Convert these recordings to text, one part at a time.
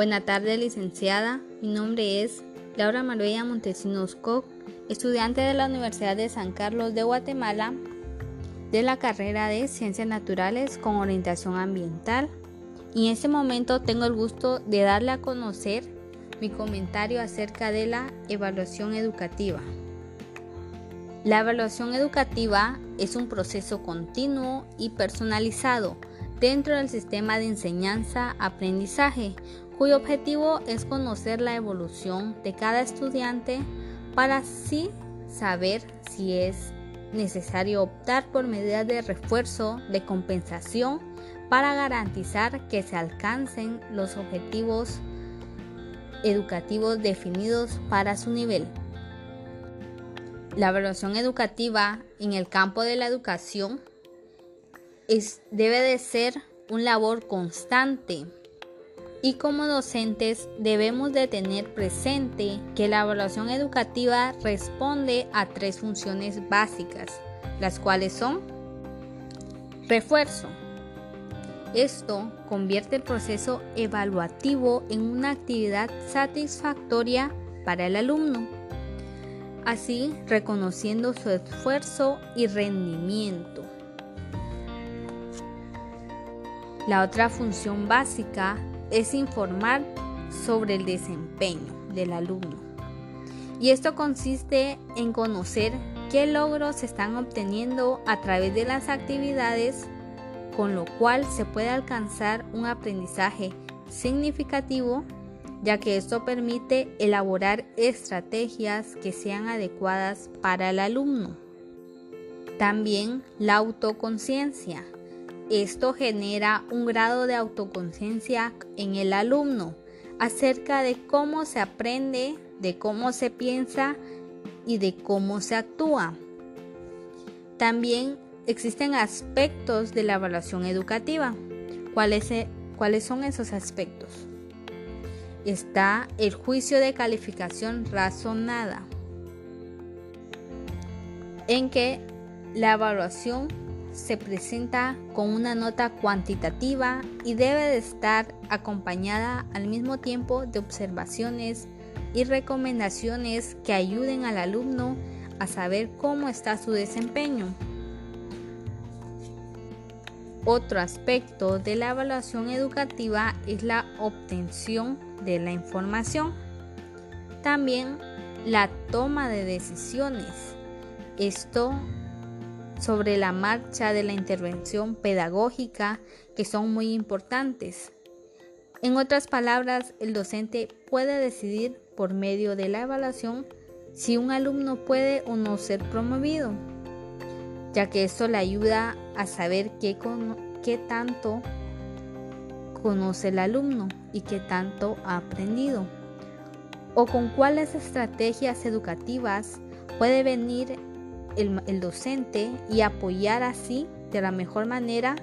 Buenas tardes, licenciada. Mi nombre es Laura Marbella Montesinos Koch, estudiante de la Universidad de San Carlos de Guatemala de la carrera de Ciencias Naturales con orientación ambiental. Y en este momento tengo el gusto de darle a conocer mi comentario acerca de la evaluación educativa. La evaluación educativa es un proceso continuo y personalizado dentro del sistema de enseñanza-aprendizaje, cuyo objetivo es conocer la evolución de cada estudiante para así saber si es necesario optar por medidas de refuerzo, de compensación, para garantizar que se alcancen los objetivos educativos definidos para su nivel. La evaluación educativa en el campo de la educación debe de ser un labor constante y como docentes debemos de tener presente que la evaluación educativa responde a tres funciones básicas, las cuales son refuerzo. Esto convierte el proceso evaluativo en una actividad satisfactoria para el alumno así reconociendo su esfuerzo y rendimiento. La otra función básica es informar sobre el desempeño del alumno. Y esto consiste en conocer qué logros se están obteniendo a través de las actividades, con lo cual se puede alcanzar un aprendizaje significativo ya que esto permite elaborar estrategias que sean adecuadas para el alumno. También la autoconciencia. Esto genera un grado de autoconciencia en el alumno acerca de cómo se aprende, de cómo se piensa y de cómo se actúa. También existen aspectos de la evaluación educativa. ¿Cuáles, ¿Cuáles son esos aspectos? está el juicio de calificación razonada, en que la evaluación se presenta con una nota cuantitativa y debe de estar acompañada al mismo tiempo de observaciones y recomendaciones que ayuden al alumno a saber cómo está su desempeño. Otro aspecto de la evaluación educativa es la obtención de la información. También la toma de decisiones. Esto sobre la marcha de la intervención pedagógica que son muy importantes. En otras palabras, el docente puede decidir por medio de la evaluación si un alumno puede o no ser promovido ya que esto le ayuda a saber qué, qué tanto conoce el alumno y qué tanto ha aprendido, o con cuáles estrategias educativas puede venir el, docente y apoyar así de la mejor manera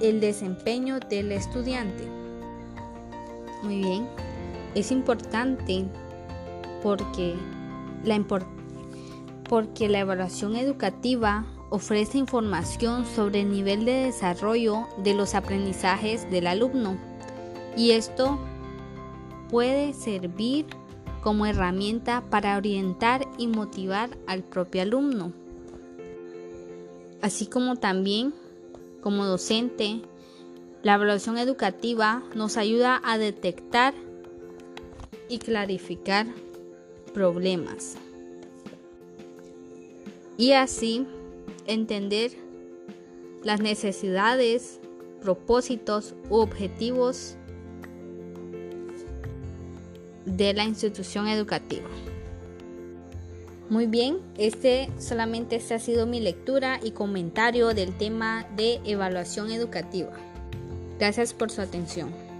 el desempeño del estudiante. Muy bien, es importante porque la evaluación educativa ofrece información sobre el nivel de desarrollo de los aprendizajes del alumno y esto puede servir como herramienta para orientar y motivar al propio alumno. Así como también como docente, la evaluación educativa nos ayuda a detectar y clarificar problemas y así entender las necesidades, propósitos u objetivos de la institución educativa. Muy bien, este solamente este ha sido mi lectura y comentario del tema de evaluación educativa. Gracias por su atención.